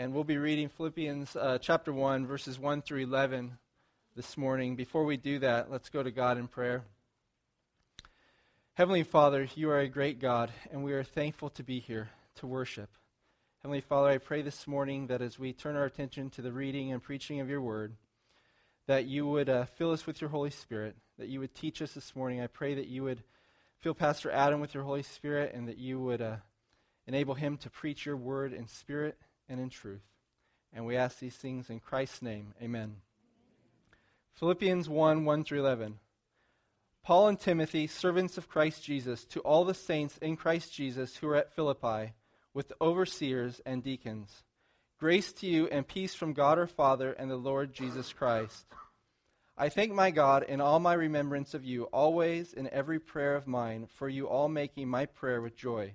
And we'll be reading Philippians uh, chapter 1, verses 1 through 11 this morning. Before we do that, let's go to God in prayer. Heavenly Father, you are a great God, and we are thankful to be here to worship. Heavenly Father, I pray this morning that as we turn our attention to the reading and preaching of your word, that you would uh, fill us with your Holy Spirit, that you would teach us this morning. I pray that you would fill Pastor Adam with your Holy Spirit and that you would uh, enable him to preach your word in spirit and in truth. And we ask these things in Christ's name. Amen. Philippians 1 1 through 11. Paul and Timothy, servants of Christ Jesus, to all the saints in Christ Jesus who are at Philippi, with the overseers and deacons. Grace to you and peace from God our Father and the Lord Jesus Christ. I thank my God in all my remembrance of you, always in every prayer of mine, for you all making my prayer with joy,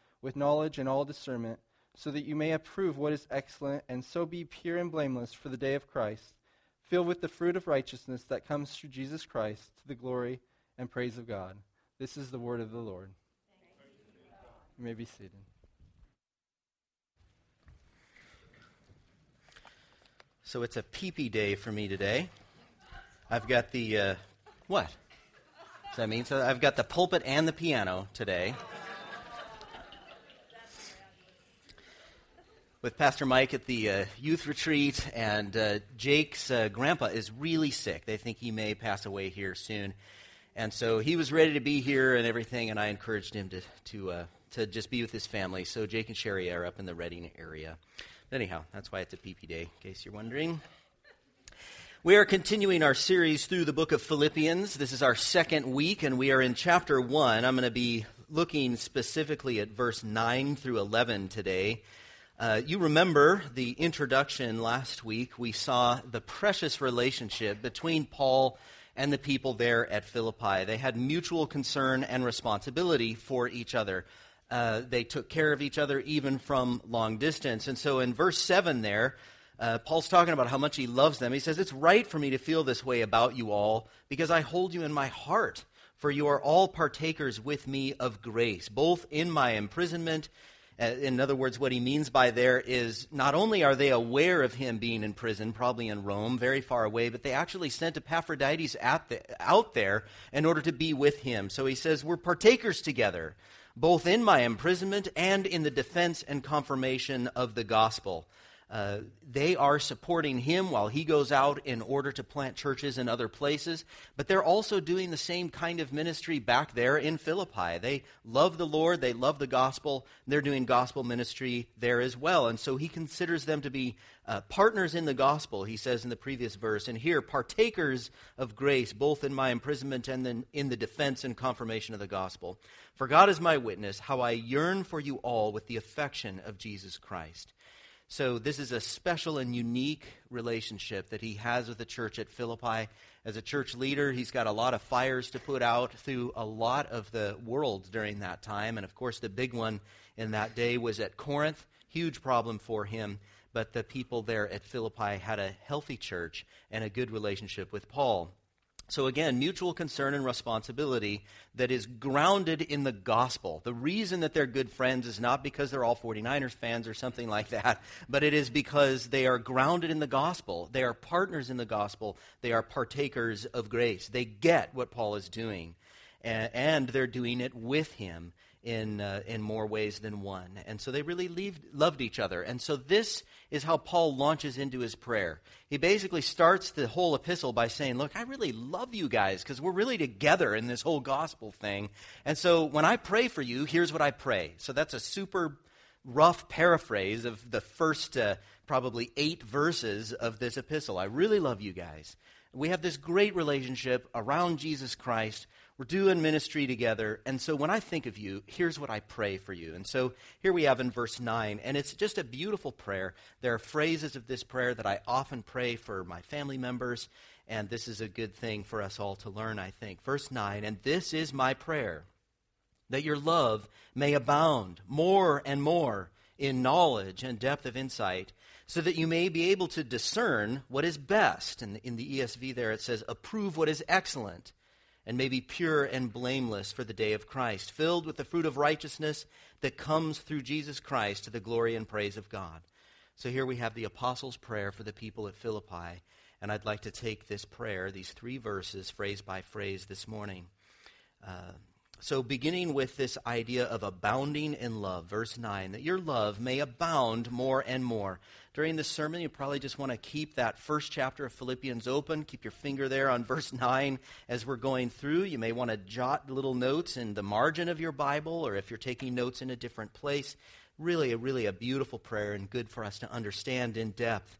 with knowledge and all discernment, so that you may approve what is excellent, and so be pure and blameless for the day of Christ, filled with the fruit of righteousness that comes through Jesus Christ, to the glory and praise of God. This is the word of the Lord. You may be seated. So it's a peepee day for me today. I've got the, uh, what? Does that mean? So I've got the pulpit and the piano today. With Pastor Mike at the uh, youth retreat, and uh, Jake's uh, grandpa is really sick. They think he may pass away here soon. And so he was ready to be here and everything, and I encouraged him to, to, uh, to just be with his family. So Jake and Sherry are up in the Redding area. But Anyhow, that's why it's a PP day, in case you're wondering. We are continuing our series through the book of Philippians. This is our second week, and we are in chapter 1. I'm going to be looking specifically at verse 9 through 11 today. Uh, you remember the introduction last week. We saw the precious relationship between Paul and the people there at Philippi. They had mutual concern and responsibility for each other. Uh, they took care of each other even from long distance. And so in verse 7 there, uh, Paul's talking about how much he loves them. He says, It's right for me to feel this way about you all because I hold you in my heart, for you are all partakers with me of grace, both in my imprisonment. Uh, in other words, what he means by there is not only are they aware of him being in prison, probably in Rome, very far away, but they actually sent Epaphroditus the, out there in order to be with him. So he says, We're partakers together both in my imprisonment and in the defense and confirmation of the gospel. Uh, they are supporting him while he goes out in order to plant churches in other places, but they're also doing the same kind of ministry back there in Philippi. They love the Lord, they love the gospel, they're doing gospel ministry there as well. And so he considers them to be uh, partners in the gospel, he says in the previous verse, and here, partakers of grace, both in my imprisonment and then in the defense and confirmation of the gospel. For God is my witness, how I yearn for you all with the affection of Jesus Christ. So, this is a special and unique relationship that he has with the church at Philippi. As a church leader, he's got a lot of fires to put out through a lot of the world during that time. And of course, the big one in that day was at Corinth. Huge problem for him. But the people there at Philippi had a healthy church and a good relationship with Paul. So, again, mutual concern and responsibility that is grounded in the gospel. The reason that they're good friends is not because they're all 49ers fans or something like that, but it is because they are grounded in the gospel. They are partners in the gospel. They are partakers of grace. They get what Paul is doing, and they're doing it with him in, uh, in more ways than one. And so they really leaved, loved each other. And so this is how Paul launches into his prayer. He basically starts the whole epistle by saying, Look, I really love you guys because we're really together in this whole gospel thing. And so when I pray for you, here's what I pray. So that's a super rough paraphrase of the first uh, probably eight verses of this epistle. I really love you guys. We have this great relationship around Jesus Christ We're doing ministry together. And so when I think of you, here's what I pray for you. And so here we have in verse 9, and it's just a beautiful prayer. There are phrases of this prayer that I often pray for my family members, and this is a good thing for us all to learn, I think. Verse 9, and this is my prayer that your love may abound more and more in knowledge and depth of insight, so that you may be able to discern what is best. And in the ESV there it says, approve what is excellent and may be pure and blameless for the day of Christ, filled with the fruit of righteousness that comes through Jesus Christ to the glory and praise of God. So here we have the apostles' prayer for the people at Philippi, and I'd like to take this prayer, these three verses, phrase by phrase this morning. Uh, so, beginning with this idea of abounding in love, verse 9, that your love may abound more and more. During this sermon, you probably just want to keep that first chapter of Philippians open. Keep your finger there on verse 9 as we're going through. You may want to jot little notes in the margin of your Bible, or if you're taking notes in a different place. Really, really a beautiful prayer and good for us to understand in depth.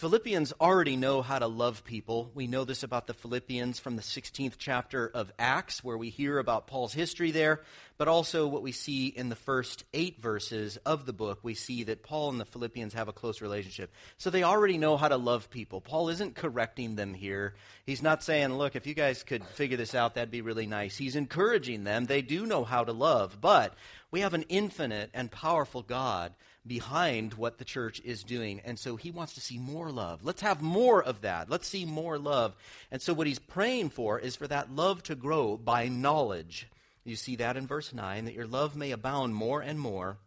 Philippians already know how to love people. We know this about the Philippians from the 16th chapter of Acts, where we hear about Paul's history there, but also what we see in the first eight verses of the book. We see that Paul and the Philippians have a close relationship. So they already know how to love people. Paul isn't correcting them here. He's not saying, look, if you guys could figure this out, that'd be really nice. He's encouraging them. They do know how to love, but we have an infinite and powerful God behind what the church is doing. And so he wants to see more love. Let's have more of that. Let's see more love. And so what he's praying for is for that love to grow by knowledge. You see that in verse 9, that your love may abound more and more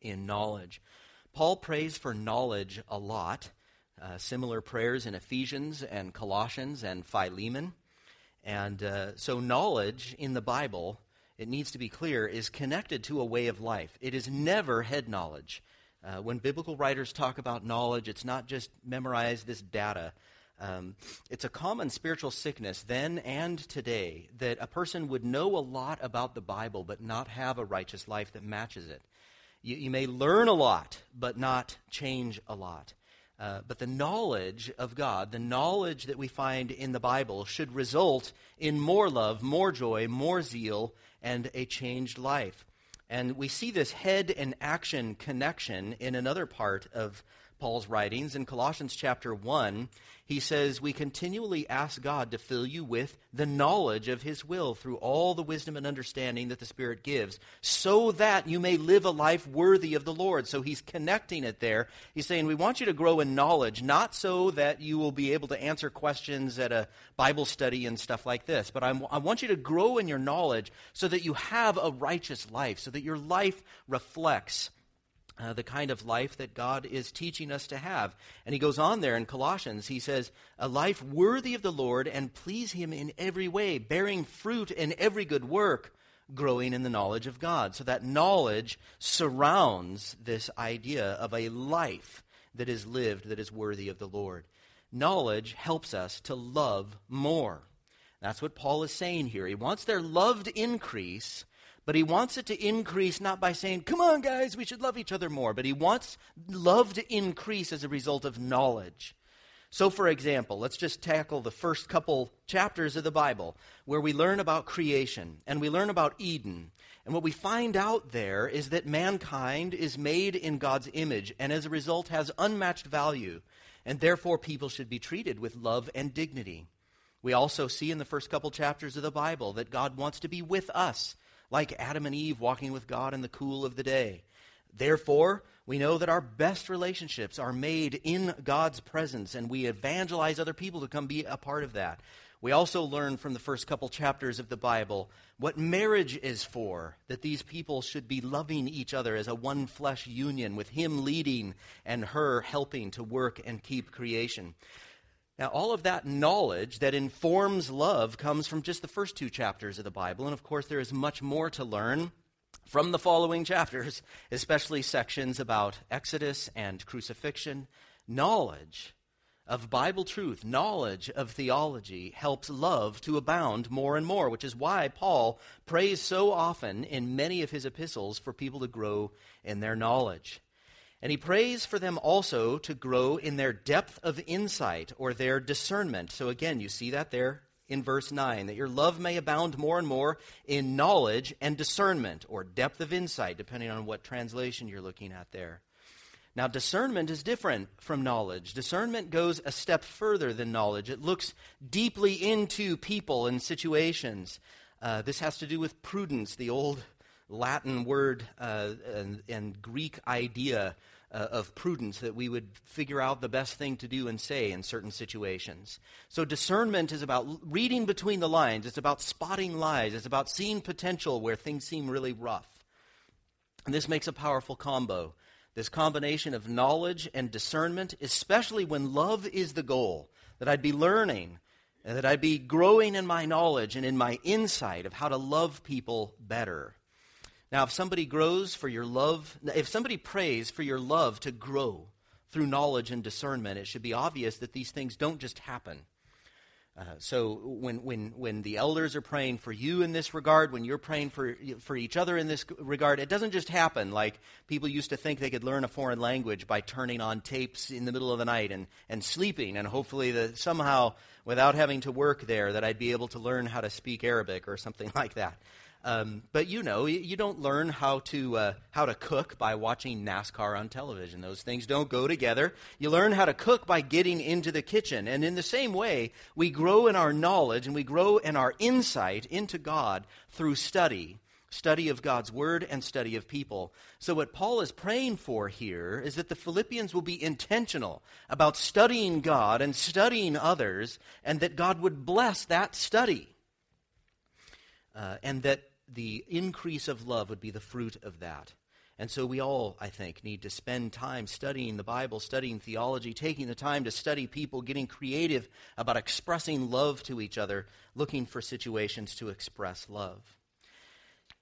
in knowledge. Paul prays for knowledge a lot. Uh, similar prayers in Ephesians and Colossians and Philemon. And uh, so, knowledge in the Bible it needs to be clear, is connected to a way of life. It is never head knowledge. Uh, when biblical writers talk about knowledge, it's not just memorize this data. Um, it's a common spiritual sickness then and today that a person would know a lot about the Bible but not have a righteous life that matches it. You, you may learn a lot but not change a lot. Uh, but the knowledge of God, the knowledge that we find in the Bible, should result in more love, more joy, more zeal, and a changed life. And we see this head and action connection in another part of Paul's writings. In Colossians chapter 1, he says, We continually ask God to fill you with the knowledge of his will through all the wisdom and understanding that the Spirit gives, so that you may live a life worthy of the Lord. So he's connecting it there. He's saying, We want you to grow in knowledge, not so that you will be able to answer questions at a Bible study and stuff like this, but I'm, i want you to grow in your knowledge so that you have a righteous life, so that your life reflects uh, the kind of life that God is teaching us to have. And he goes on there in Colossians, he says, A life worthy of the Lord and please him in every way, bearing fruit in every good work, growing in the knowledge of God. So that knowledge surrounds this idea of a life that is lived that is worthy of the Lord. Knowledge helps us to love more. That's what Paul is saying here. He wants their love to increase but he wants it to increase not by saying, come on, guys, we should love each other more, but he wants love to increase as a result of knowledge. So, for example, let's just tackle the first couple chapters of the Bible where we learn about creation and we learn about Eden. And what we find out there is that mankind is made in God's image and as a result has unmatched value, and therefore people should be treated with love and dignity. We also see in the first couple chapters of the Bible that God wants to be with us like Adam and Eve walking with God in the cool of the day. Therefore, we know that our best relationships are made in God's presence, and we evangelize other people to come be a part of that. We also learn from the first couple chapters of the Bible what marriage is for, that these people should be loving each other as a one flesh union, with Him leading and her helping to work and keep creation. Now, all of that knowledge that informs love comes from just the first two chapters of the Bible. And of course, there is much more to learn from the following chapters, especially sections about Exodus and crucifixion. Knowledge of Bible truth, knowledge of theology helps love to abound more and more, which is why Paul prays so often in many of his epistles for people to grow in their knowledge. And he prays for them also to grow in their depth of insight or their discernment. So again, you see that there in verse 9, that your love may abound more and more in knowledge and discernment, or depth of insight, depending on what translation you're looking at there. Now, discernment is different from knowledge. Discernment goes a step further than knowledge, it looks deeply into people and situations. Uh, this has to do with prudence, the old Latin word uh, and, and, Greek idea uh, of prudence, that we would figure out the best thing to do and say in certain situations. So, discernment is about reading between the lines, it's about spotting lies, it's about seeing potential where things seem really rough. And this makes a powerful combo this combination of knowledge and discernment, especially when love is the goal, that I'd be learning and that I'd be growing in my knowledge and in my insight of how to love people better. Now, if somebody grows for your love, if somebody prays for your love to grow through knowledge and discernment, it should be obvious that these things don't just happen. Uh, so when, when, when the elders are praying for you in this regard, when you're praying for, for each other in this regard, it doesn't just happen like people used to think they could learn a foreign language by turning on tapes in the middle of the night and, and sleeping, and hopefully that somehow, without having to work there, that I'd be able to learn how to speak Arabic or something like that. Um, but you know, you don't learn how to uh, how to cook by watching NASCAR on television. Those things don't go together. You learn how to cook by getting into the kitchen. And in the same way, we grow in our knowledge and we grow in our insight into God through study, study of God's word and study of people. So what Paul is praying for here is that the Philippians will be intentional about studying God and studying others, and that God would bless that study. Uh, and that the increase of love would be the fruit of that. And so we all, I think, need to spend time studying the Bible, studying theology, taking the time to study people, getting creative about expressing love to each other, looking for situations to express love.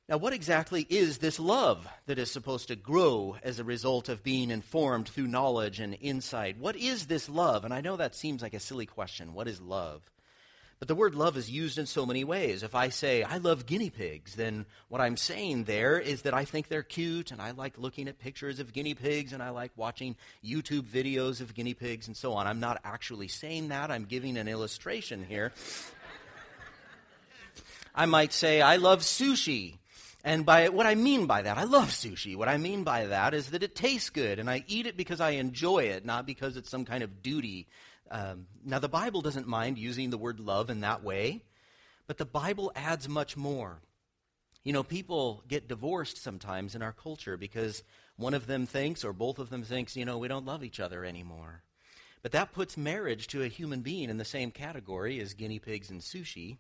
Now, what exactly is this love that is supposed to grow as a result of being informed through knowledge and insight? What is this love? And I know that seems like a silly question. What is love? But the word love is used in so many ways. If I say, I love guinea pigs, then what I'm saying there is that I think they're cute and I like looking at pictures of guinea pigs and I like watching YouTube videos of guinea pigs and so on. I'm not actually saying that, I'm giving an illustration here. I might say, I love sushi. And by what I mean by that, I love sushi. What I mean by that is that it tastes good and I eat it because I enjoy it, not because it's some kind of duty um, now, the Bible doesn't mind using the word love in that way, but the Bible adds much more. You know, people get divorced sometimes in our culture because one of them thinks, or both of them thinks, you know, we don't love each other anymore. But that puts marriage to a human being in the same category as guinea pigs and sushi.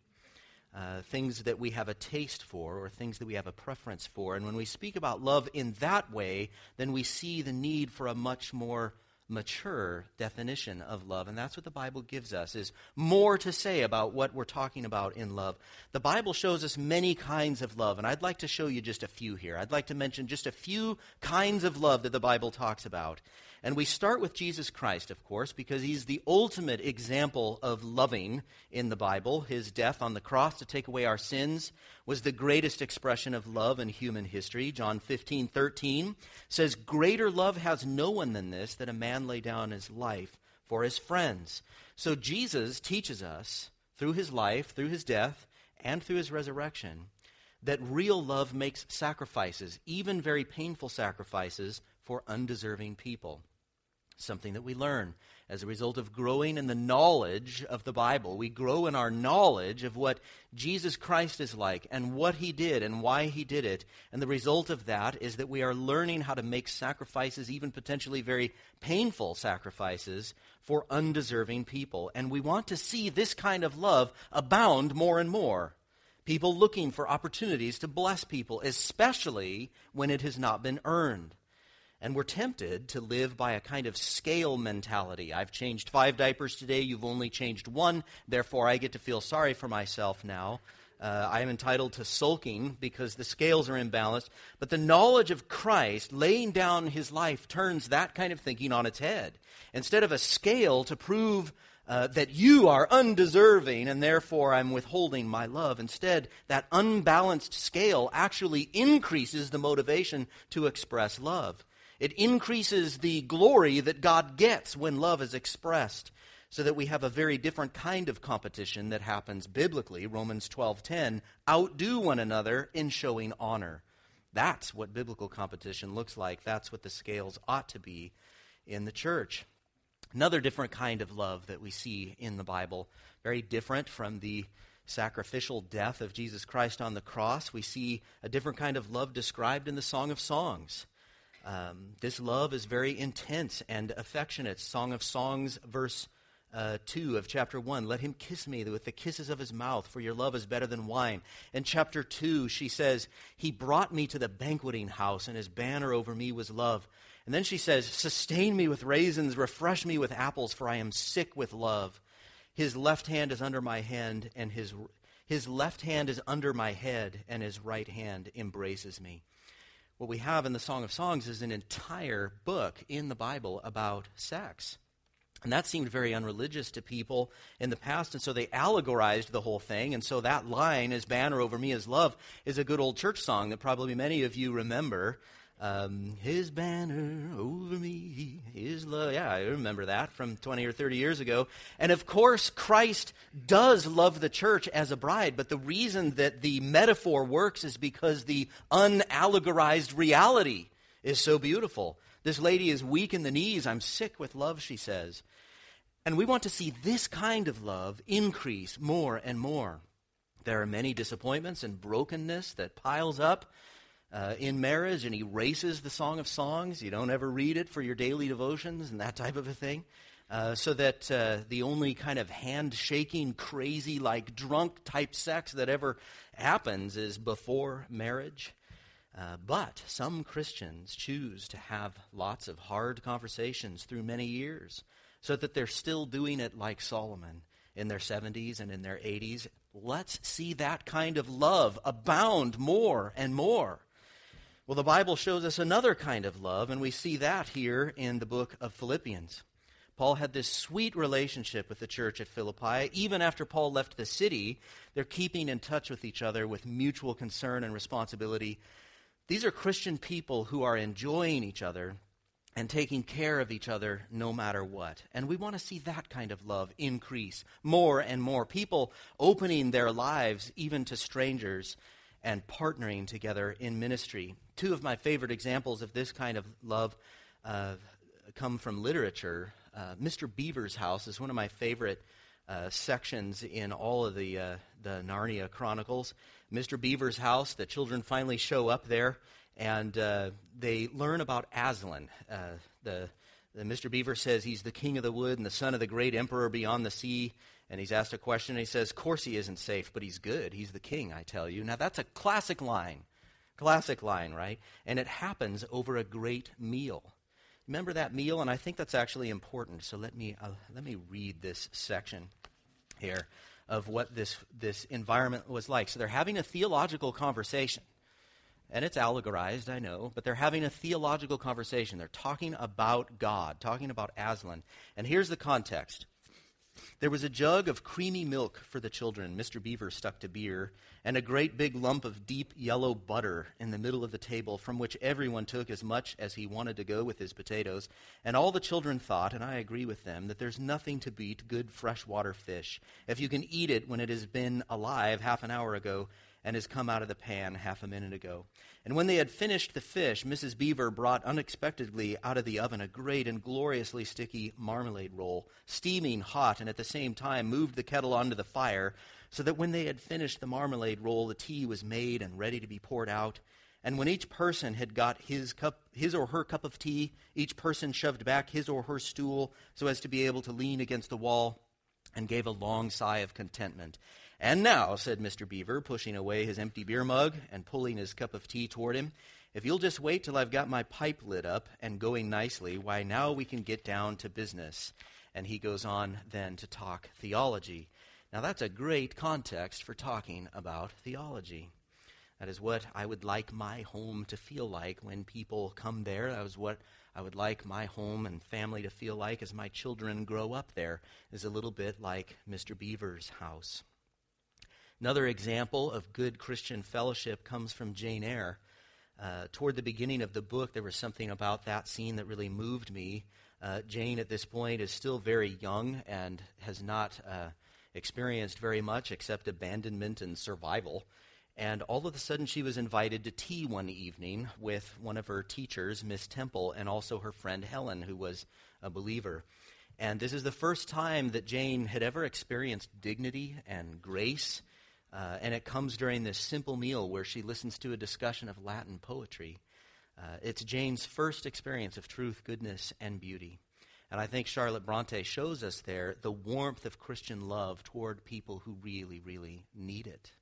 Uh, things that we have a taste for or things that we have a preference for. And when we speak about love in that way, then we see the need for a much more mature definition of love and that's what the bible gives us is more to say about what we're talking about in love the bible shows us many kinds of love and i'd like to show you just a few here i'd like to mention just a few kinds of love that the bible talks about and we start with Jesus Christ, of course, because he's the ultimate example of loving in the Bible. His death on the cross to take away our sins was the greatest expression of love in human history. John 15, 13 says, Greater love has no one than this, that a man lay down his life for his friends. So Jesus teaches us through his life, through his death, and through his resurrection that real love makes sacrifices, even very painful sacrifices, for undeserving people something that we learn as a result of growing in the knowledge of the Bible. We grow in our knowledge of what Jesus Christ is like and what he did and why he did it. And the result of that is that we are learning how to make sacrifices, even potentially very painful sacrifices, for undeserving people. And we want to see this kind of love abound more and more. People looking for opportunities to bless people, especially when it has not been earned. And we're tempted to live by a kind of scale mentality. I've changed five diapers today, you've only changed one, therefore I get to feel sorry for myself now. Uh, I am entitled to sulking because the scales are imbalanced. But the knowledge of Christ laying down his life turns that kind of thinking on its head. Instead of a scale to prove uh, that you are undeserving and therefore I'm withholding my love. Instead, that unbalanced scale actually increases the motivation to express love. It increases the glory that God gets when love is expressed. so that we have a very different kind of competition that happens biblically. Romans 12:10, outdo one another in showing honor. That's what biblical competition looks like. That's what the scales ought to be in the church. Another different kind of love that we see in the Bible, very different from the sacrificial death of Jesus Christ on the cross. We see a different kind of love described in the Song of Songs. Um, this love is very intense and affectionate. Song of Songs, verse uh, 2 of chapter 1. Let him kiss me with the kisses of his mouth, for your love is better than wine. In chapter 2, she says, He brought me to the banqueting house, and his banner over me was love. And then she says, Sustain me with raisins, refresh me with apples, for I am sick with love. His left hand is under my hand, and his, his left hand is under my head, and his right hand embraces me. What we have in the Song of Songs is an entire book in the Bible about sex. And that seemed very unreligious to people in the past, and so they allegorized the whole thing. And so that line, "His banner over me is love," is a good old church song that probably many of you remember. Um, his banner over me his love. Yeah, I remember that from 20 or 30 years ago. And of course, Christ does love the church as a bride, but the reason that the metaphor works is because the unallegorized reality is so beautiful. This lady is weak in the knees. I'm sick with love, she says. And we want to see this kind of love increase more and more. There are many disappointments and brokenness that piles up uh, in marriage and erases the Song of Songs. You don't ever read it for your daily devotions and that type of a thing. Uh, so that uh, the only kind of handshaking, crazy, like drunk type sex that ever happens is before marriage. Uh, but some Christians choose to have lots of hard conversations through many years so that they're still doing it like Solomon in their 70s and in their 80s. Let's see that kind of love abound more and more. Well, the Bible shows us another kind of love, and we see that here in the book of Philippians. Paul had this sweet relationship with the church at Philippi. Even after Paul left the city, they're keeping in touch with each other with mutual concern and responsibility. These are Christian people who are enjoying each other and taking care of each other no matter what. And we want to see that kind of love increase more and more. People opening their lives even to strangers and partnering together in ministry. Two of my favorite examples of this kind of love uh, come from literature. Uh, Mr. Beaver's house is one of my favorite uh, sections in all of the uh, the Narnia Chronicles. Mr. Beaver's house. The children finally show up there, and uh, they learn about Aslan. Uh, the, the Mr. Beaver says he's the king of the wood and the son of the great emperor beyond the sea and he's asked a question, and he says, Of course he isn't safe, but he's good. He's the king, I tell you. Now, that's a classic line. Classic line, right? And it happens over a great meal. Remember that meal? And I think that's actually important. So let me, uh, let me read this section here of what this, this environment was like. So they're having a theological conversation. And it's allegorized, I know, but they're having a theological conversation. They're talking about God, talking about Aslan. And here's the context there was a jug of creamy milk for the children, Mr. Beaver stuck to beer, and a great big lump of deep yellow butter in the middle of the table, from which everyone took as much as he wanted to go with his potatoes. And all the children thought, and I agree with them, that there's nothing to beat good freshwater fish. If you can eat it when it has been alive half an hour ago, and has come out of the pan half a minute ago. And when they had finished the fish, Mrs. Beaver brought unexpectedly out of the oven a great and gloriously sticky marmalade roll, steaming hot, and at the same time moved the kettle onto the fire, so that when they had finished the marmalade roll, the tea was made and ready to be poured out. And when each person had got his cup, his or her cup of tea, each person shoved back his or her stool so as to be able to lean against the wall and gave a long sigh of contentment. And now, said Mr. Beaver, pushing away his empty beer mug and pulling his cup of tea toward him, if you'll just wait till I've got my pipe lit up and going nicely, why, now we can get down to business. And he goes on then to talk theology. Now, that's a great context for talking about theology. That is what I would like my home to feel like when people come there. That is what I would like my home and family to feel like as my children grow up there, is a little bit like Mr. Beaver's house. Another example of good Christian fellowship comes from Jane Eyre. Uh, toward the beginning of the book, there was something about that scene that really moved me. Uh, Jane, at this point, is still very young and has not uh, experienced very much except abandonment and survival. And all of a sudden, she was invited to tea one evening with one of her teachers, Miss Temple, and also her friend Helen, who was a believer. And this is the first time that Jane had ever experienced dignity and grace. Uh, and it comes during this simple meal where she listens to a discussion of Latin poetry. Uh, it's Jane's first experience of truth, goodness, and beauty. And I think Charlotte Bronte shows us there the warmth of Christian love toward people who really, really need it.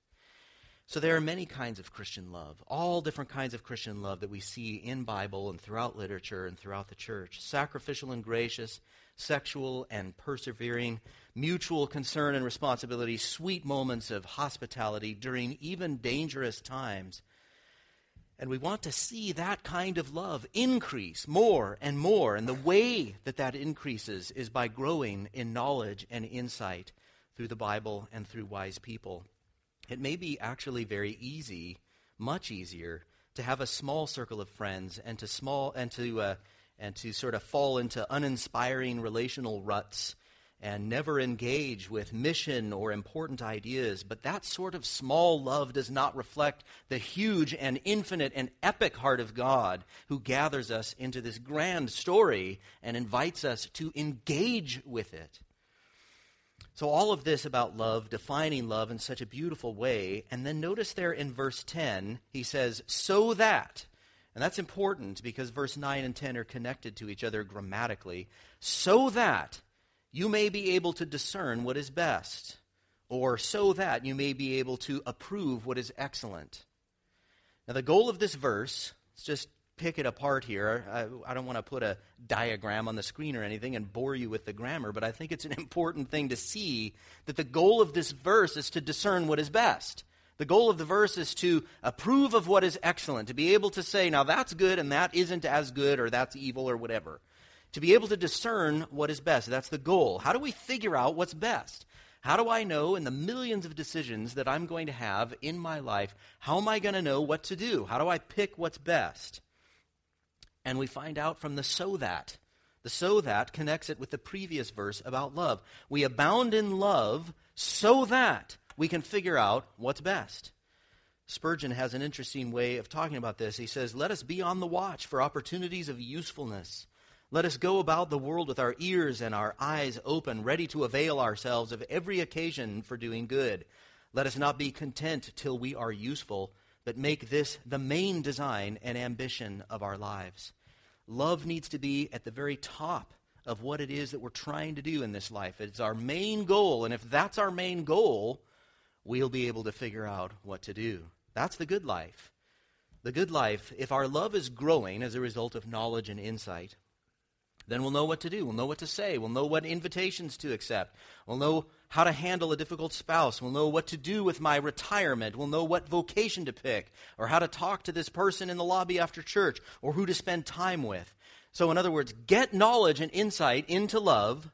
So there are many kinds of Christian love, all different kinds of Christian love that we see in Bible and throughout literature and throughout the church. Sacrificial and gracious, sexual and persevering, mutual concern and responsibility, sweet moments of hospitality during even dangerous times. And we want to see that kind of love increase more and more. And the way that that increases is by growing in knowledge and insight through the Bible and through wise people. It may be actually very easy, much easier, to have a small circle of friends and to small and to uh, and to sort of fall into uninspiring relational ruts and never engage with mission or important ideas. But that sort of small love does not reflect the huge and infinite and epic heart of God who gathers us into this grand story and invites us to engage with it. So, all of this about love, defining love in such a beautiful way. And then notice there in verse 10, he says, so that. And that's important because verse 9 and 10 are connected to each other grammatically. So that you may be able to discern what is best, or so that you may be able to approve what is excellent. Now, the goal of this verse, let's just pick it apart here. I, I don't want to put a diagram on the screen or anything and bore you with the grammar, but I think it's an important thing to see that the goal of this verse is to discern what is best. The goal of the verse is to approve of what is excellent, to be able to say, now that's good and that isn't as good or that's evil or whatever. To be able to discern what is best. That's the goal. How do we figure out what's best? How do I know in the millions of decisions that I'm going to have in my life, how am I going to know what to do? How do I pick what's best? And we find out from the so that. The so that connects it with the previous verse about love. We abound in love so that we can figure out what's best. Spurgeon has an interesting way of talking about this. He says, Let us be on the watch for opportunities of usefulness. Let us go about the world with our ears and our eyes open, ready to avail ourselves of every occasion for doing good. Let us not be content till we are useful, but make this the main design and ambition of our lives. Love needs to be at the very top of what it is that we're trying to do in this life. It's our main goal, and if that's our main goal, we'll be able to figure out what to do. That's the good life. The good life, if our love is growing as a result of knowledge and insight, then we'll know what to do. We'll know what to say. We'll know what invitations to accept. We'll know how to handle a difficult spouse. We'll know what to do with my retirement. We'll know what vocation to pick, or how to talk to this person in the lobby after church, or who to spend time with. So, in other words, get knowledge and insight into love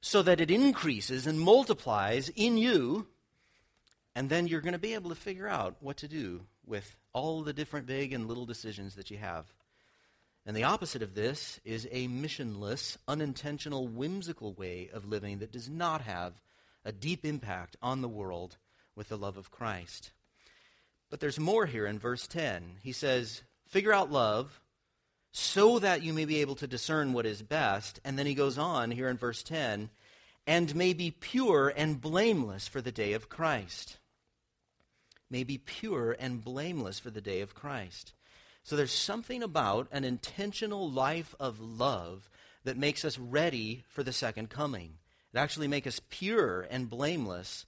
so that it increases and multiplies in you, and then you're going to be able to figure out what to do with all the different big and little decisions that you have. And the opposite of this is a missionless, unintentional, whimsical way of living that does not have a deep impact on the world with the love of Christ. But there's more here in verse 10. He says, Figure out love so that you may be able to discern what is best. And then he goes on here in verse 10 and may be pure and blameless for the day of Christ. May be pure and blameless for the day of Christ. So there's something about an intentional life of love that makes us ready for the second coming. It actually makes us pure and blameless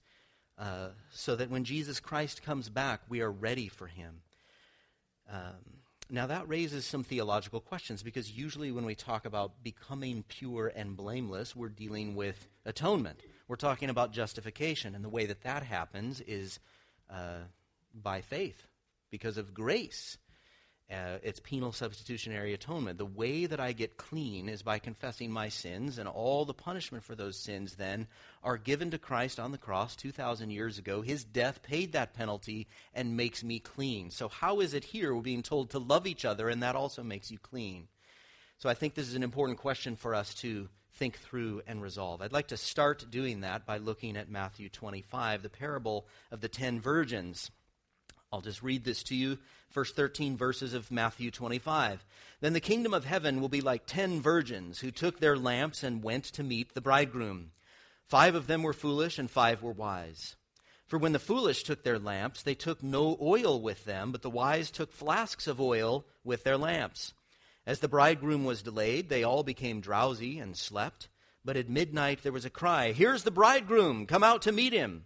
uh, so that when Jesus Christ comes back, we are ready for him. Um, now, that raises some theological questions because usually when we talk about becoming pure and blameless, we're dealing with atonement. We're talking about justification. And the way that that happens is uh, by faith because of grace. Uh, it's penal substitutionary atonement. The way that I get clean is by confessing my sins, and all the punishment for those sins then are given to Christ on the cross 2,000 years ago. His death paid that penalty and makes me clean. So, how is it here we're being told to love each other, and that also makes you clean? So, I think this is an important question for us to think through and resolve. I'd like to start doing that by looking at Matthew 25, the parable of the ten virgins. I'll just read this to you, first 13 verses of Matthew 25. Then the kingdom of heaven will be like ten virgins who took their lamps and went to meet the bridegroom. Five of them were foolish, and five were wise. For when the foolish took their lamps, they took no oil with them, but the wise took flasks of oil with their lamps. As the bridegroom was delayed, they all became drowsy and slept. But at midnight there was a cry, Here's the bridegroom! Come out to meet him!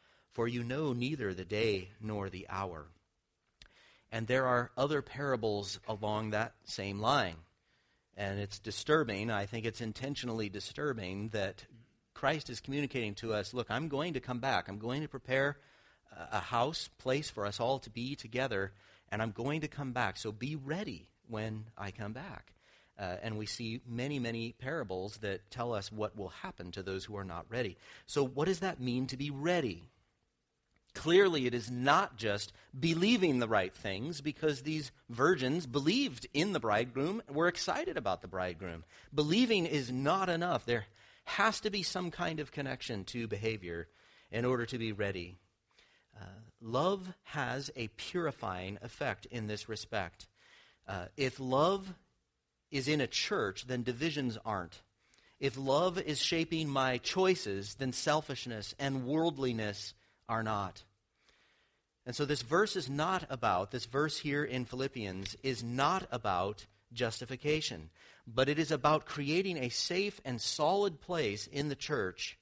for you know neither the day nor the hour. And there are other parables along that same line. And it's disturbing, I think it's intentionally disturbing, that Christ is communicating to us look, I'm going to come back. I'm going to prepare a house, place for us all to be together, and I'm going to come back. So be ready when I come back. Uh, and we see many, many parables that tell us what will happen to those who are not ready. So, what does that mean to be ready? Clearly, it is not just believing the right things because these virgins believed in the bridegroom, were excited about the bridegroom. Believing is not enough. There has to be some kind of connection to behavior in order to be ready. Uh, love has a purifying effect in this respect. Uh, if love is in a church, then divisions aren't. If love is shaping my choices, then selfishness and worldliness are not. And so this verse is not about, this verse here in Philippians is not about justification, but it is about creating a safe and solid place in the church.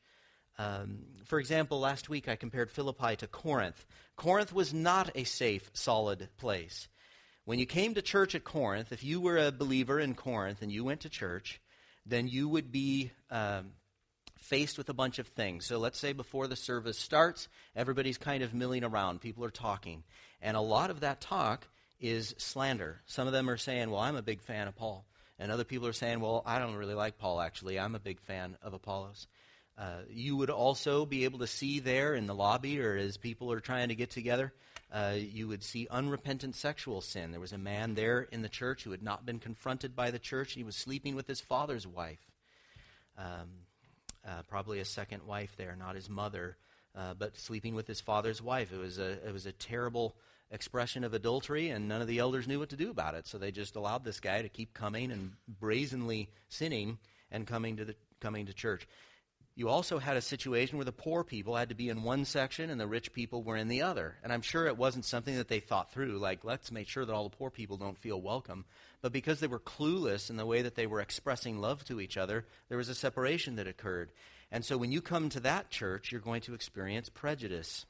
Um, for example, last week I compared Philippi to Corinth. Corinth was not a safe, solid place. When you came to church at Corinth, if you were a believer in Corinth and you went to church, then you would be um, faced with a bunch of things. So let's say before the service starts, everybody's kind of milling around, people are talking. And a lot of that talk is slander. Some of them are saying, Well, I'm a big fan of Paul. And other people are saying, Well, I don't really like Paul, actually. I'm a big fan of Apollos. Uh, you would also be able to see there in the lobby or as people are trying to get together, uh, you would see unrepentant sexual sin. There was a man there in the church who had not been confronted by the church. He was sleeping with his father's wife. Um, uh, probably a second wife there, not his mother, uh, but sleeping with his father's wife. It was a it was a terrible expression of adultery, and none of the elders knew what to do about it. So they just allowed this guy to keep coming and brazenly sinning and coming to the coming to church. You also had a situation where the poor people had to be in one section and the rich people were in the other. And I'm sure it wasn't something that they thought through, like, let's make sure that all the poor people don't feel welcome. But because they were clueless in the way that they were expressing love to each other, there was a separation that occurred. And so when you come to that church, you're going to experience prejudice.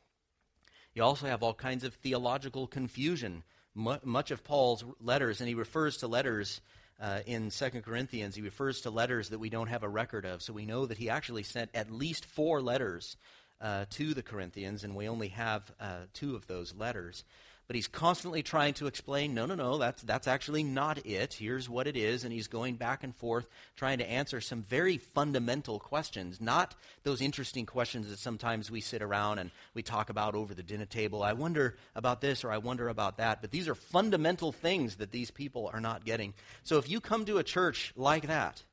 You also have all kinds of theological confusion. much of Paul's letters, and he refers to letters uh, in 2 Corinthians, he refers to letters that we don't have a record of. So we know that he actually sent at least four letters uh, to the Corinthians, and we only have uh, two of those letters. But he's constantly trying to explain, no, no, no, that's, that's actually not it. Here's what it is. And he's going back and forth trying to answer some very fundamental questions, not those interesting questions that sometimes we sit around and we talk about over the dinner table. I wonder about this or I wonder about that. But these are fundamental things that these people are not getting. So if you come to a church like that,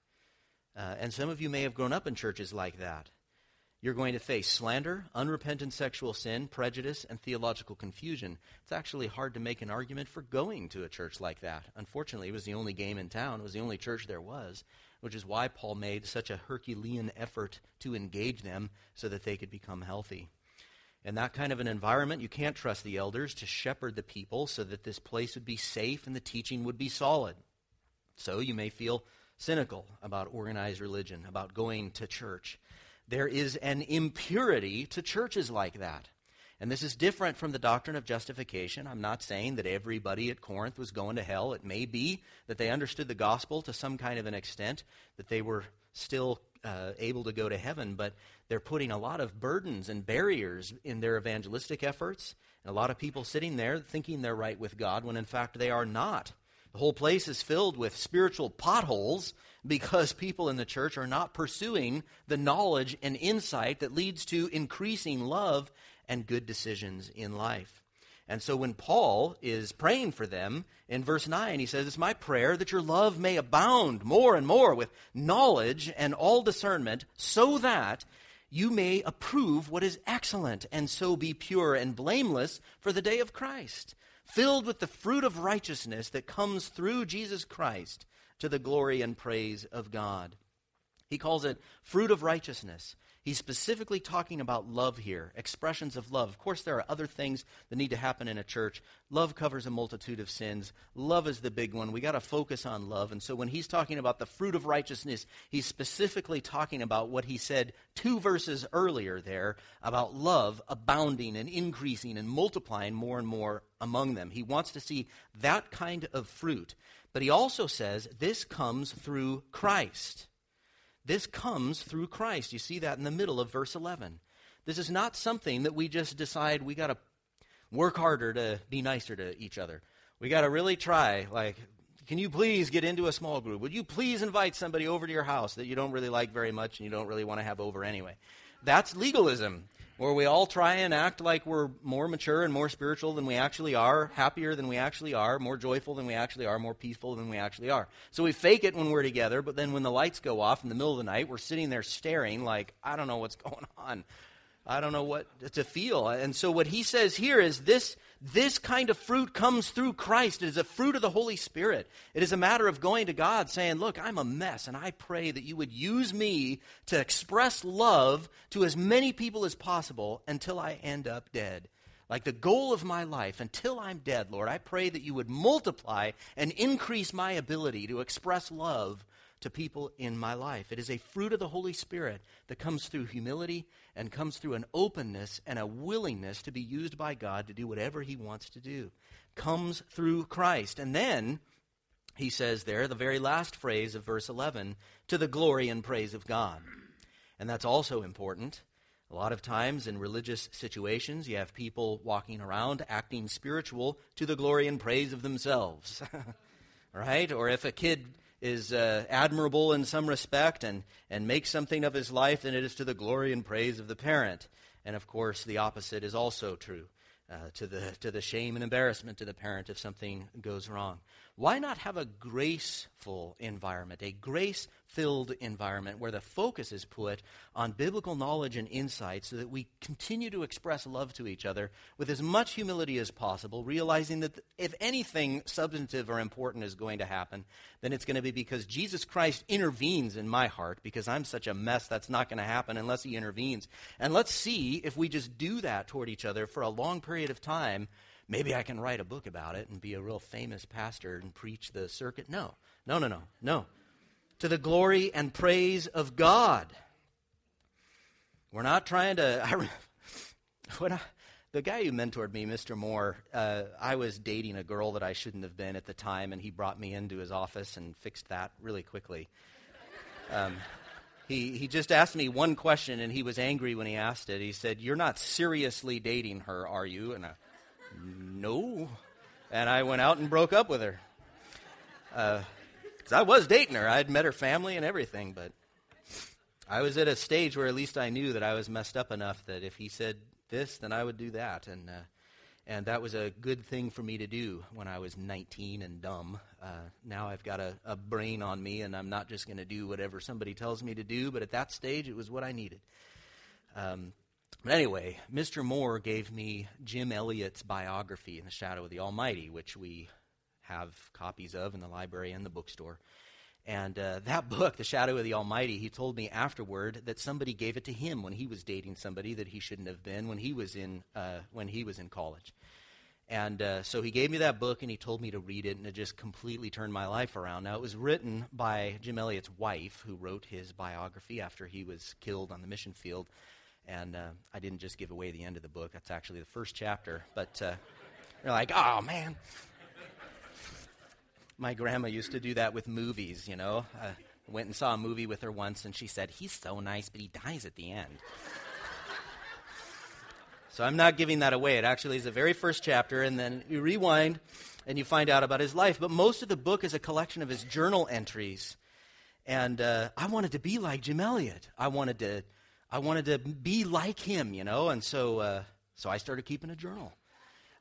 uh, and some of you may have grown up in churches like that, you're going to face slander, unrepentant sexual sin, prejudice, and theological confusion. It's actually hard to make an argument for going to a church like that. Unfortunately, it was the only game in town, it was the only church there was, which is why Paul made such a Herculean effort to engage them so that they could become healthy. In that kind of an environment, you can't trust the elders to shepherd the people so that this place would be safe and the teaching would be solid. So you may feel cynical about organized religion, about going to church. There is an impurity to churches like that. And this is different from the doctrine of justification. I'm not saying that everybody at Corinth was going to hell. It may be that they understood the gospel to some kind of an extent, that they were still uh, able to go to heaven, but they're putting a lot of burdens and barriers in their evangelistic efforts. And a lot of people sitting there thinking they're right with God when in fact they are not. The whole place is filled with spiritual potholes because people in the church are not pursuing the knowledge and insight that leads to increasing love and good decisions in life. And so when Paul is praying for them in verse 9, he says, It's my prayer that your love may abound more and more with knowledge and all discernment, so that you may approve what is excellent, and so be pure and blameless for the day of Christ, filled with the fruit of righteousness that comes through Jesus Christ to the glory and praise of God. He calls it fruit of righteousness. He's specifically talking about love here, expressions of love. Of course, there are other things that need to happen in a church. Love covers a multitude of sins. Love is the big one. We got to focus on love. And so when he's talking about the fruit of righteousness, he's specifically talking about what he said two verses earlier there about love abounding and increasing and multiplying more and more among them. He wants to see that kind of fruit. But he also says this comes through Christ. This comes through Christ. You see that in the middle of verse 11. This is not something that we just decide we got to work harder to be nicer to each other. We got to really try. Like, can you please get into a small group? Would you please invite somebody over to your house that you don't really like very much and you don't really want to have over anyway? That's legalism where we all try and act like we're more mature and more spiritual than we actually are, happier than we actually are, more joyful than we actually are, more peaceful than we actually are. So we fake it when we're together, but then when the lights go off in the middle of the night, we're sitting there staring like, I don't know what's going on. I don't know what to feel. And so what he says here is this this kind of fruit comes through Christ. It is a fruit of the Holy Spirit. It is a matter of going to God saying, Look, I'm a mess, and I pray that you would use me to express love to as many people as possible until I end up dead. Like the goal of my life, until I'm dead, Lord, I pray that you would multiply and increase my ability to express love to people in my life. It is a fruit of the Holy Spirit that comes through humility and comes through an openness and a willingness to be used by God to do whatever He wants to do. Comes through Christ. And then he says there, the very last phrase of verse 11, to the glory and praise of God. And that's also important. A lot of times in religious situations, you have people walking around acting spiritual to the glory and praise of themselves. right? Or if a kid is uh, admirable in some respect and, and makes something of his life, then it is to the glory and praise of the parent. And of course, the opposite is also true. Uh, to the to the shame and embarrassment to the parent if something goes wrong. Why not have a graceful environment, a grace filled environment where the focus is put on biblical knowledge and insight so that we continue to express love to each other with as much humility as possible, realizing that if anything substantive or important is going to happen, then it's going to be because Jesus Christ intervenes in my heart because I'm such a mess that's not going to happen unless he intervenes. And let's see if we just do that toward each other for a long period of time. Maybe I can write a book about it and be a real famous pastor and preach the circuit. No, no, no, no, no to the glory and praise of God. We're not trying to. I, when I, the guy who mentored me, Mr. Moore, uh, I was dating a girl that I shouldn't have been at the time, and he brought me into his office and fixed that really quickly. Um, he, he just asked me one question, and he was angry when he asked it. He said, You're not seriously dating her, are you? And I, No. And I went out and broke up with her. Uh, because I was dating her. I had met her family and everything, but I was at a stage where at least I knew that I was messed up enough that if he said this, then I would do that. And, uh, and that was a good thing for me to do when I was 19 and dumb. Uh, now I've got a, a brain on me, and I'm not just going to do whatever somebody tells me to do, but at that stage, it was what I needed. Um, but anyway, Mr. Moore gave me Jim Elliot's biography, In the Shadow of the Almighty, which we have copies of in the library and the bookstore. And uh, that book, The Shadow of the Almighty, he told me afterward that somebody gave it to him when he was dating somebody that he shouldn't have been when he was in, uh, when he was in college. And uh, so he gave me that book and he told me to read it, and it just completely turned my life around. Now, it was written by Jim Elliot's wife, who wrote his biography after he was killed on the mission field. And uh, I didn't just give away the end of the book, that's actually the first chapter. But uh, you're like, oh, man. My grandma used to do that with movies, you know. I went and saw a movie with her once, and she said, He's so nice, but he dies at the end. So I'm not giving that away. It actually is the very first chapter, and then you rewind and you find out about his life. But most of the book is a collection of his journal entries. And uh, I wanted to be like Jim Elliot. I wanted to, I wanted to be like him, you know. And so, uh, so I started keeping a journal.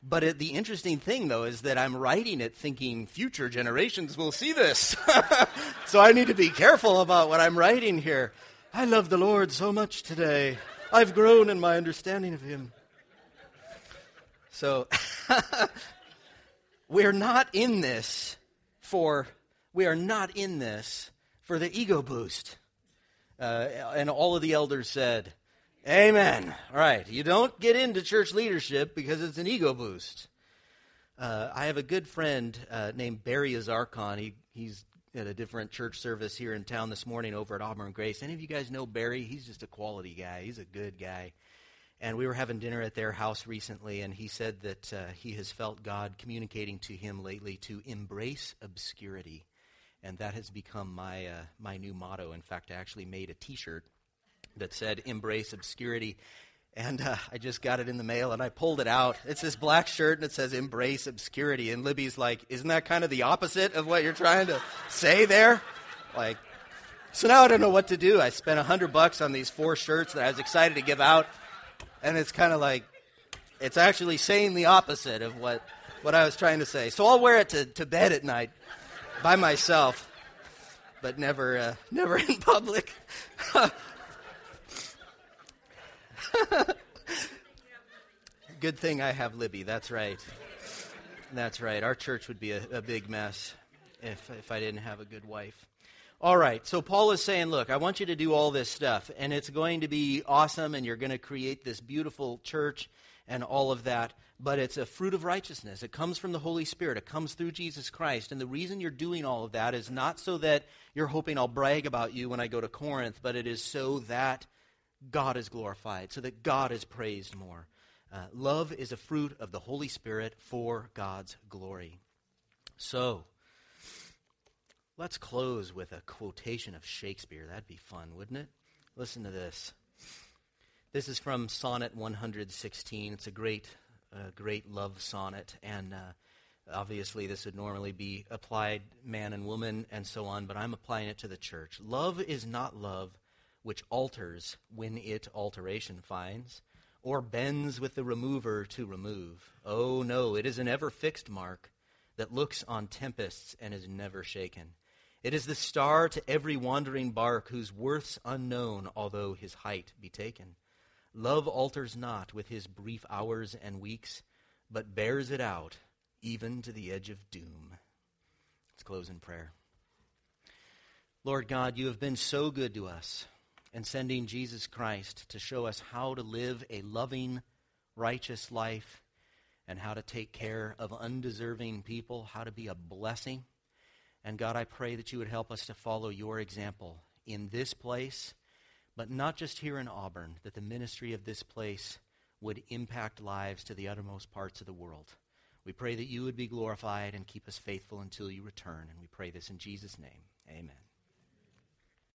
But it, the interesting thing, though, is that I'm writing it thinking future generations will see this. so I need to be careful about what I'm writing here. I love the Lord so much today. I've grown in my understanding of Him. So we're not in this for we are not in this for the ego boost. Uh, and all of the elders said, "Amen." All right, you don't get into church leadership because it's an ego boost. Uh, I have a good friend uh, named Barry Azarkon. He, he's at a different church service here in town this morning over at Auburn Grace. Any of you guys know Barry? He's just a quality guy. He's a good guy. And we were having dinner at their house recently, and he said that uh, he has felt God communicating to him lately to embrace obscurity. And that has become my, uh, my new motto. In fact, I actually made a t shirt that said, Embrace obscurity. And uh, I just got it in the mail and I pulled it out. It's this black shirt and it says embrace obscurity. And Libby's like, Isn't that kind of the opposite of what you're trying to say there? Like, so now I don't know what to do. I spent a hundred bucks on these four shirts that I was excited to give out and it's kind of like it's actually saying the opposite of what, what I was trying to say. So I'll wear it to, to bed at night by myself, but never, uh, never in public. Good thing I have Libby. That's right. That's right. Our church would be a, a big mess if, if I didn't have a good wife. All right, so Paul is saying, look, I want you to do all this stuff, and it's going to be awesome, and you're going to create this beautiful church and all of that, but it's a fruit of righteousness. It comes from the Holy Spirit, it comes through Jesus Christ. And the reason you're doing all of that is not so that you're hoping I'll brag about you when I go to Corinth, but it is so that God is glorified, so that God is praised more. Uh, love is a fruit of the Holy Spirit for God's glory. So, Let's close with a quotation of Shakespeare. That'd be fun, wouldn't it? Listen to this. This is from Sonnet 116. It's a great, uh, great love sonnet, and uh, obviously this would normally be applied man and woman and so on, but I'm applying it to the church. Love is not love which alters when it alteration finds, or bends with the remover to remove. Oh no, it is an ever fixed mark that looks on tempests and is never shaken. It is the star to every wandering bark whose worth's unknown, although his height be taken. Love alters not with his brief hours and weeks, but bears it out even to the edge of doom. Let's close in prayer. Lord God, you have been so good to us in sending Jesus Christ to show us how to live a loving, righteous life and how to take care of undeserving people, how to be a blessing and God, I pray that you would help us to follow your example in this place, but not just here in Auburn, that the ministry of this place would impact lives to the uttermost parts of the world. We pray that you would be glorified and keep us faithful until you return. And we pray this in Jesus' name. Amen.